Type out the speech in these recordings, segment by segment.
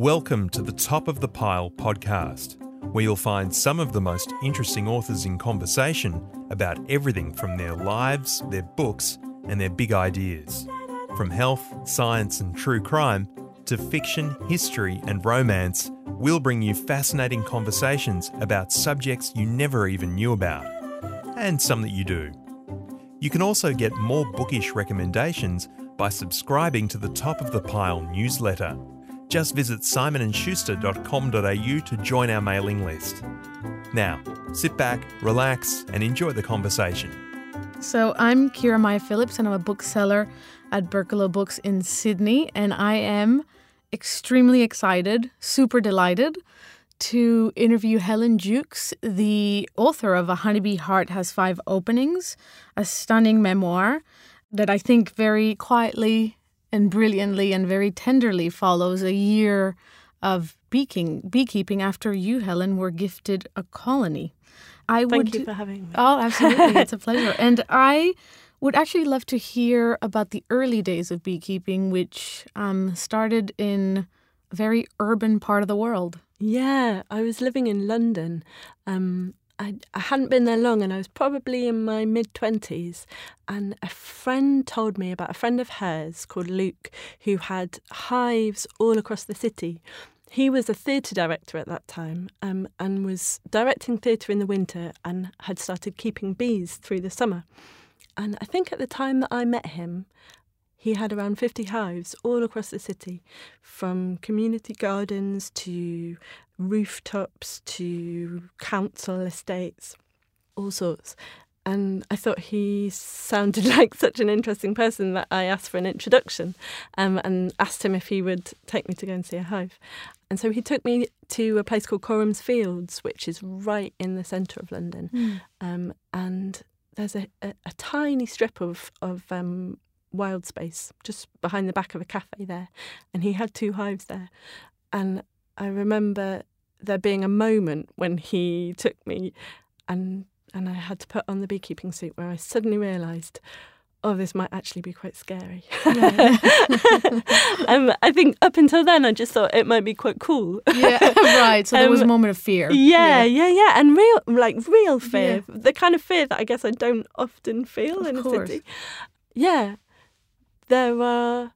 Welcome to the Top of the Pile podcast, where you'll find some of the most interesting authors in conversation about everything from their lives, their books, and their big ideas. From health, science, and true crime to fiction, history, and romance, we'll bring you fascinating conversations about subjects you never even knew about, and some that you do. You can also get more bookish recommendations by subscribing to the Top of the Pile newsletter. Just visit simonandschuster.com.au to join our mailing list. Now, sit back, relax, and enjoy the conversation. So, I'm Kira Maya Phillips, and I'm a bookseller at Berkelouw Books in Sydney, and I am extremely excited, super delighted to interview Helen Jukes, the author of A Honeybee Heart Has Five Openings, a stunning memoir that I think very quietly and brilliantly and very tenderly follows a year of beeking, beekeeping after you, Helen, were gifted a colony. I Thank would, you for having me. Oh, absolutely. it's a pleasure. And I would actually love to hear about the early days of beekeeping, which um, started in a very urban part of the world. Yeah, I was living in London um, I, I hadn't been there long and I was probably in my mid 20s. And a friend told me about a friend of hers called Luke who had hives all across the city. He was a theatre director at that time um, and was directing theatre in the winter and had started keeping bees through the summer. And I think at the time that I met him, he had around 50 hives all across the city, from community gardens to rooftops to council estates, all sorts. And I thought he sounded like such an interesting person that I asked for an introduction um, and asked him if he would take me to go and see a hive. And so he took me to a place called Coram's Fields, which is right in the centre of London. Mm. Um, and there's a, a, a, tiny strip of, of um, wild space just behind the back of a cafe there. And he had two hives there. And I remember there being a moment when he took me and and I had to put on the beekeeping suit where I suddenly realised, oh, this might actually be quite scary. Yeah. um, I think up until then, I just thought it might be quite cool. yeah, right. So there was a um, moment of fear. Yeah, yeah, yeah, yeah. and real, like real fear, yeah. the kind of fear that I guess I don't often feel of in course. a city. Yeah, there are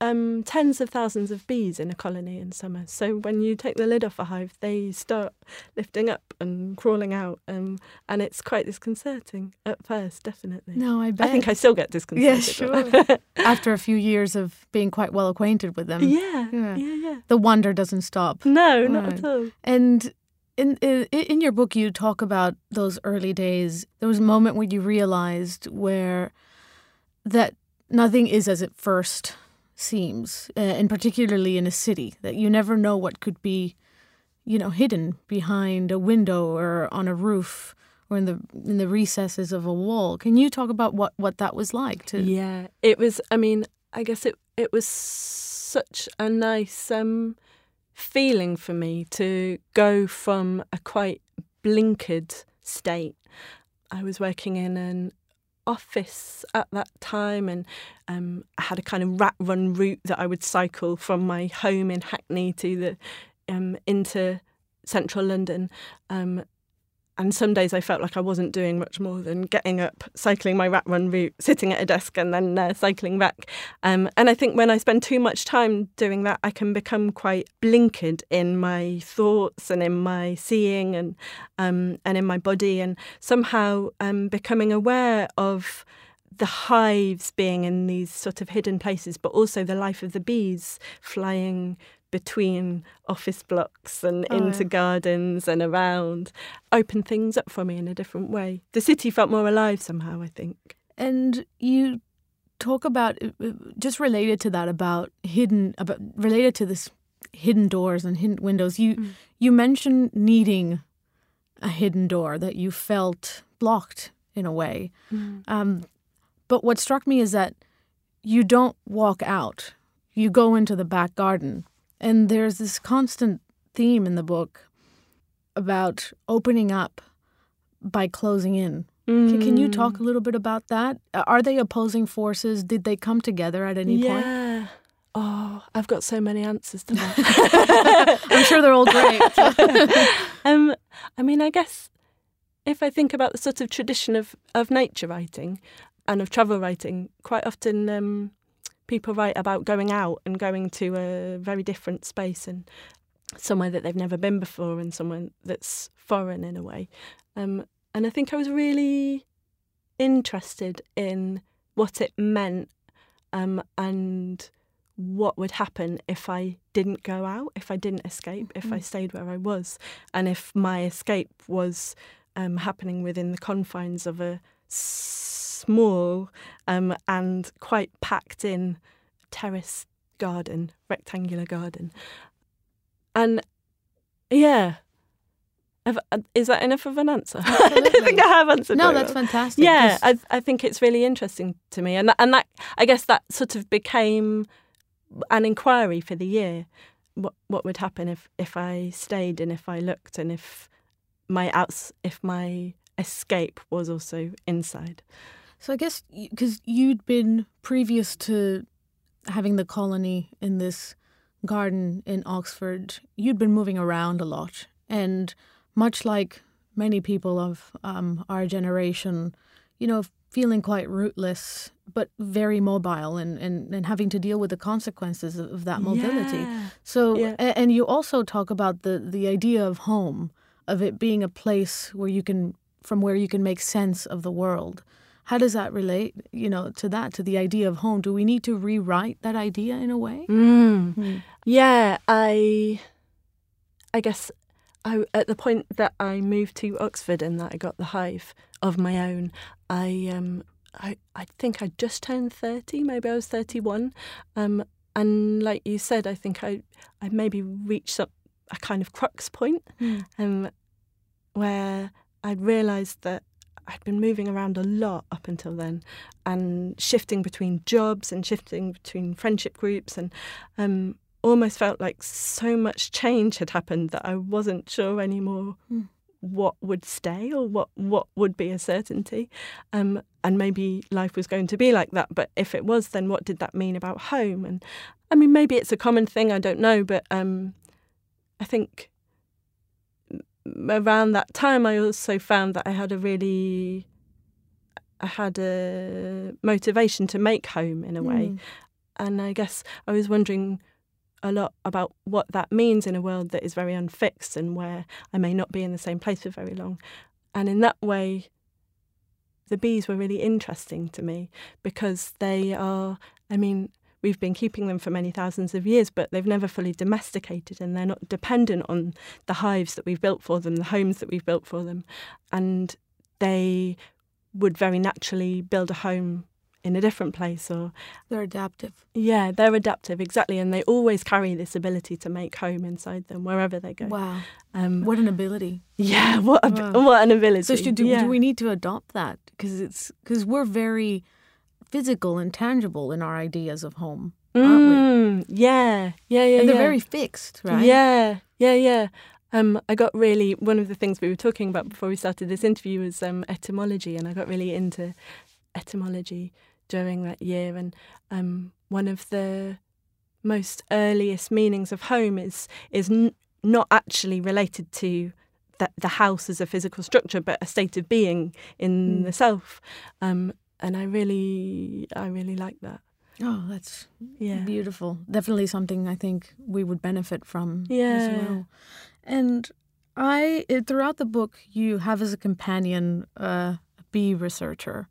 um, tens of thousands of bees in a colony in summer. So when you take the lid off a hive, they start lifting up and crawling out, um, and it's quite disconcerting at first, definitely. No, I bet. I think I still get disconcerted. Yeah, sure. After a few years of being quite well acquainted with them. Yeah, yeah, yeah. yeah. The wonder doesn't stop. No, right. not at all. And in, in in your book, you talk about those early days. There was a moment where you realized where that nothing is as it first seems, uh, and particularly in a city, that you never know what could be, you know, hidden behind a window or on a roof or in the in the recesses of a wall. Can you talk about what what that was like? To yeah, it was. I mean, I guess it it was such a nice um, feeling for me to go from a quite blinkered state. I was working in an office at that time, and um, I had a kind of rat run route that I would cycle from my home in Hackney to the um, into central London. Um, and some days I felt like I wasn't doing much more than getting up, cycling my rat run route, sitting at a desk, and then uh, cycling back. Um, and I think when I spend too much time doing that, I can become quite blinkered in my thoughts and in my seeing and um, and in my body, and somehow um, becoming aware of the hives being in these sort of hidden places, but also the life of the bees flying between office blocks and oh, into yeah. gardens and around opened things up for me in a different way. The city felt more alive somehow, I think. And you talk about uh, uh, just related to that about hidden about related to this hidden doors and hidden windows. You mm. you mentioned needing a hidden door that you felt blocked in a way. Mm. Um, but what struck me is that you don't walk out. You go into the back garden and there's this constant theme in the book about opening up by closing in. Mm. Can you talk a little bit about that? Are they opposing forces? Did they come together at any yeah. point? Yeah. Oh, Oh, I've got so many answers to that. I'm sure they're all great. um, I mean, I guess if I think about the sort of tradition of, of nature writing and of travel writing, quite often um, people write about going out and going to a very different space and somewhere that they've never been before and somewhere that's foreign in a way. Um, and I think I was really interested in what it meant um, and what would happen if I didn't go out, if I didn't escape, if I Mm. stayed where I was, and if my escape was um, happening within the confines of a small um, and quite packed in terrace garden, rectangular garden. And yeah, have, uh, is that enough of an answer? I don't think I have answered. no, that's well. fantastic. Yeah, I I think it's really interesting to me, and that, and that I guess that sort of became an inquiry for the year. What what would happen if if I stayed and if I looked and if my outs if my escape was also inside. So I guess because you'd been previous to having the colony in this garden in Oxford, you'd been moving around a lot, and much like many people of um, our generation, you know, feeling quite rootless but very mobile and, and, and having to deal with the consequences of, that mobility. Yeah. So, Yeah. and you also talk about the the idea of home, of it being a place where you can, from where you can make sense of the world. How does that relate, you know, to that, to the idea of home? Do we need to rewrite that idea in a way? Mm. Mm. Yeah, I I guess I at the point that I moved to Oxford and that I got the hive of my own, I um I I think I just turned 30, maybe I was 31. Um and like you said, I think I I maybe reached some, a kind of crux point Mm. um where I'd realized that I'd been moving around a lot up until then and shifting between jobs and shifting between friendship groups and um, almost felt like so much change had happened that I wasn't sure anymore Mm. what would stay or what, what would be a certainty. Um, and maybe life was going to be like that. But if it was, then what did that mean about home? And I mean, maybe it's a common thing, I don't know. But um, I think around that time, I also found that I had a really, I had a motivation to make home in a way. Mm. And I guess I was wondering a lot about what that means in a world that is very unfixed and where I may not be in the same place for very long. And in that way, the bees were really interesting to me because they are, I mean, we've been keeping them for many thousands of years, but they've never fully domesticated and they're not dependent on the hives that we've built for them, the homes that we've built for them. And they would very naturally build a home in a different place or They're adaptive. yeah, they're adaptive, exactly, and they always carry this ability to make home inside them wherever they go. Wow. Um, What an ability. yeah, what a, Wow. what an ability. So should, do, yeah. do we need to adopt that? Because it's because we're very physical and tangible in our ideas of home, aren't we? Mm, yeah, yeah, yeah, and they're yeah. very fixed, right? Yeah, yeah, yeah. Um, I got really one of the things we were talking about before we started this interview was um, etymology, and I got really into etymology during that year. And um, one of the most earliest meanings of home is is n- not actually related to the, the house as a physical structure, but a state of being in Mm. the self. Um, and I really, I really like that. Oh, that's Yeah. beautiful. Definitely something I think we would benefit from yeah. as well. And I, eh, throughout the book, you have as a companion uh, a bee researcher,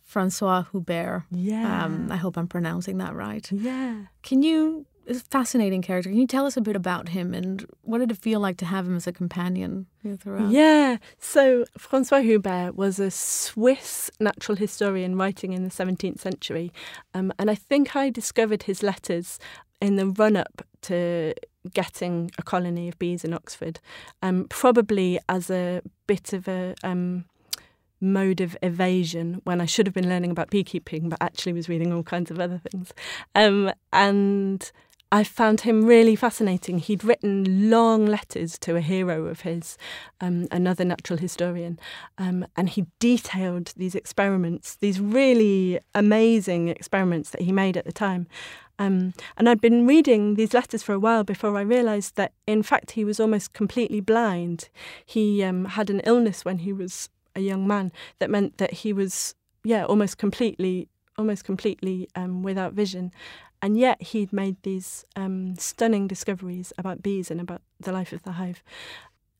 Francois Huber. Yeah. Um, I hope I'm pronouncing that right. yeah. Can you? It's a fascinating character. Can you tell us a bit about him and what did it feel like to have him as a companion throughout? Yeah. So Francois Huber was a Swiss natural historian writing in the 17th century. Um, and I think I discovered his letters in the run up to getting a colony of bees in Oxford, um, probably as a bit of a. Um, mode of evasion when I should have been learning about beekeeping, but actually was reading all kinds of other things. Um, and I found him really fascinating. He'd written long letters to a hero of his, um, another natural historian, um, and he detailed these experiments, these really amazing experiments that he made at the time. Um, and I'd been reading these letters for a while before I realised that, in fact, he was almost completely blind. He um, had an illness when he was a young man that meant that he was, yeah, almost completely, almost completely um, without vision. And yet he'd made these um, stunning discoveries about bees and about the life of the hive.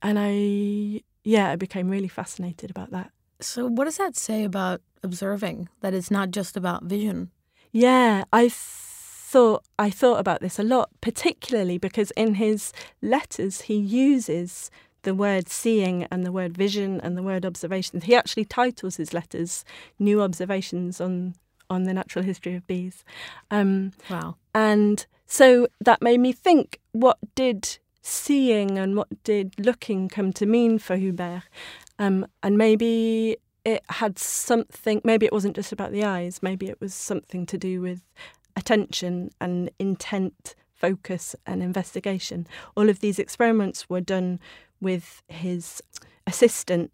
And I, yeah, I became really fascinated about that. So, what does that say about observing? That it's not just about vision. Yeah, I thought I thought about this a lot, particularly because in his letters he uses the word seeing and the word vision and the word observation. He actually titles his letters "New Observations on on the Natural History of Bees." Um, wow! And so that made me think: what did seeing and what did looking come to mean for Huber? Um, and maybe it had something, maybe it wasn't just about the eyes, maybe it was something to do with attention and intent, focus, and investigation. All of these experiments were done with his assistant.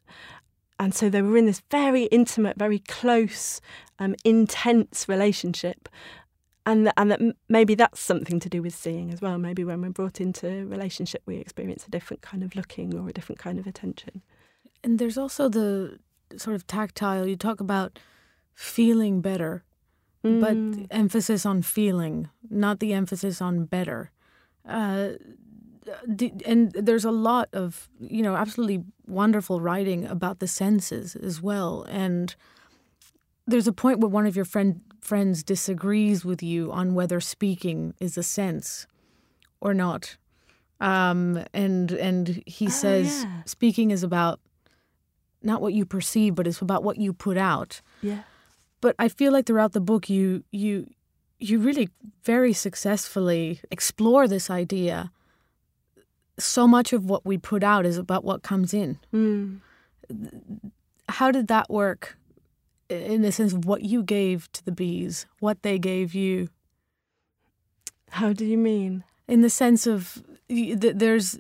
And so they were in this very intimate, very close, um, intense relationship. And, and that maybe that's something to do with seeing as well. Maybe when we're brought into a relationship, we experience a different kind of looking or a different kind of attention. And there's also the sort of tactile. You talk about feeling better, mm. but emphasis on feeling, not the emphasis on better. Uh, and there's a lot of you know absolutely wonderful writing about the senses as well. And there's a point where one of your friend friends disagrees with you on whether speaking is a sense or not. Um, and and he oh, says yeah. speaking is about not what you perceive, but it's about what you put out. Yeah. But I feel like throughout the book, you you you really very successfully explore this idea. So much of what we put out is about what comes in. Mm. How did that work in the sense of what you gave to the bees, what they gave you? How do you mean? In the sense of there's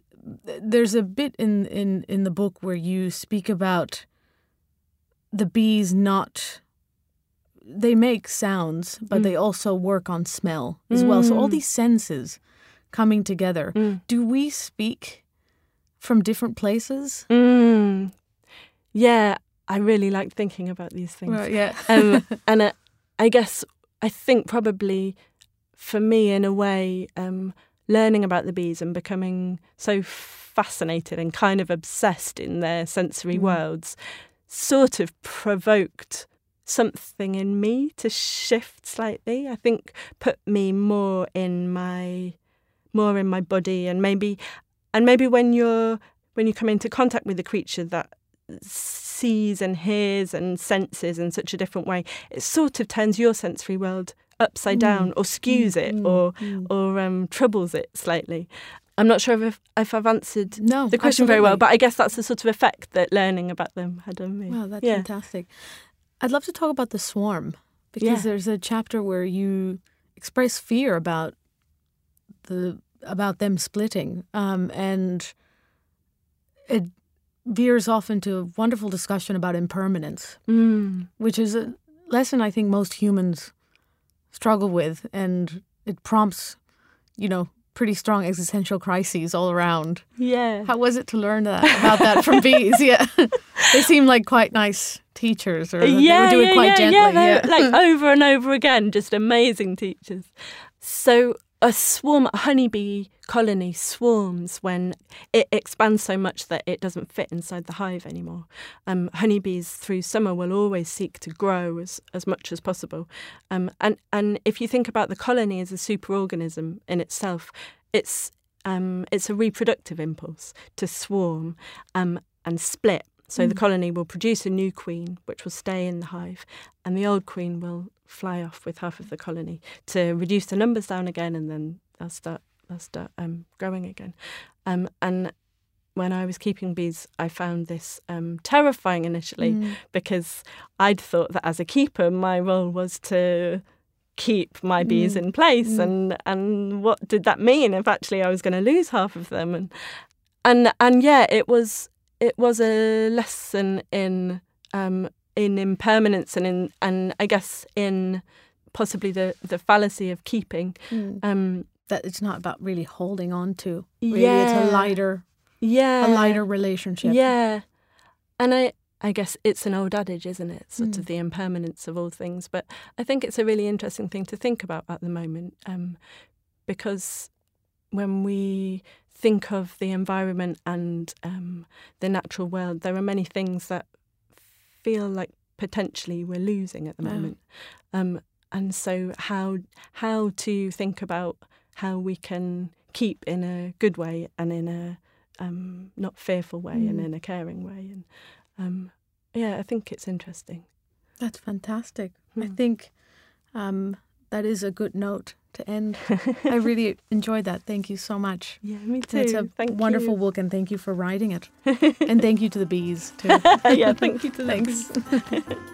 there's a bit in, in, in the book where you speak about the bees not they make sounds, but mm. they also work on smell as well. So all mm. these senses coming together. Mm. Do we speak from different places? Mm. Yeah, I really like thinking about these things. Right, yeah, um, and uh, I guess I think probably for me, in a way, um, learning about the bees and becoming so fascinated and kind of obsessed in their sensory mm. worlds sort of provoked something in me to shift slightly. I think put me more in my more in my body and maybe and maybe when you're when you come into contact with a creature that sees and hears and senses in such a different way, it sort of turns your sensory world upside down mm. or skews it mm. or mm. or um, troubles it slightly. I'm not sure if, if I've answered no, the question absolutely. very well, but I guess that's the sort of effect that learning about them had on me. Wow, that's yeah. fantastic. I'd love to talk about the swarm because yeah. there's a chapter where you express fear about the about them splitting, um, and it veers off into a wonderful discussion about impermanence, mm. which is a lesson I think most humans struggle with, and it prompts, you know, pretty strong existential crises all around. Yeah. How was it to learn that about that from bees? Yeah. they seem like quite nice teachers or yeah, they would do yeah, it quite yeah, gently. Yeah, yeah. like over and over again, just amazing teachers. So a swarm, a honeybee colony swarms when it expands so much that it doesn't fit inside the hive anymore. Um, honeybees through summer will always seek to grow as, as much as possible. Um, and, and if you think about the colony as a superorganism in itself, it's, um, it's a reproductive impulse to swarm um, and split so mm. the colony will produce a new queen, which will stay in the hive, and the old queen will fly off with half of the colony to reduce the numbers down again, and then they'll start they'll start um, growing again. Um, and when I was keeping bees, I found this um, terrifying initially mm. because I'd thought that as a keeper, my role was to keep my bees mm. in place, mm. and and what did that mean if actually I was going to lose half of them? And and and yeah, it was it was a lesson in um, in impermanence and in and I guess in possibly the the fallacy of keeping. Mm. Um, that it's not about really holding on to. Really, it's a lighter, yeah, a lighter relationship. Yeah, and I I guess it's an old adage, isn't it? Sort Mm. of the impermanence of all things. But I think it's a really interesting thing to think about at the moment, um, because when we think of the environment and um, the natural world, there are many things that feel like potentially we're losing at the Yeah. moment. Um, and so, how how to think about how we can keep in a good way and in a um, not fearful way and Mm. in a caring way, and um, yeah, I think it's interesting. That's fantastic. I Hmm. think um, that is a good note to end. I really enjoyed that. Thank you so much. Yeah, me too. It's a thank wonderful you. book, and thank you for writing it. and thank you to the bees too. yeah, thank you to the Thanks.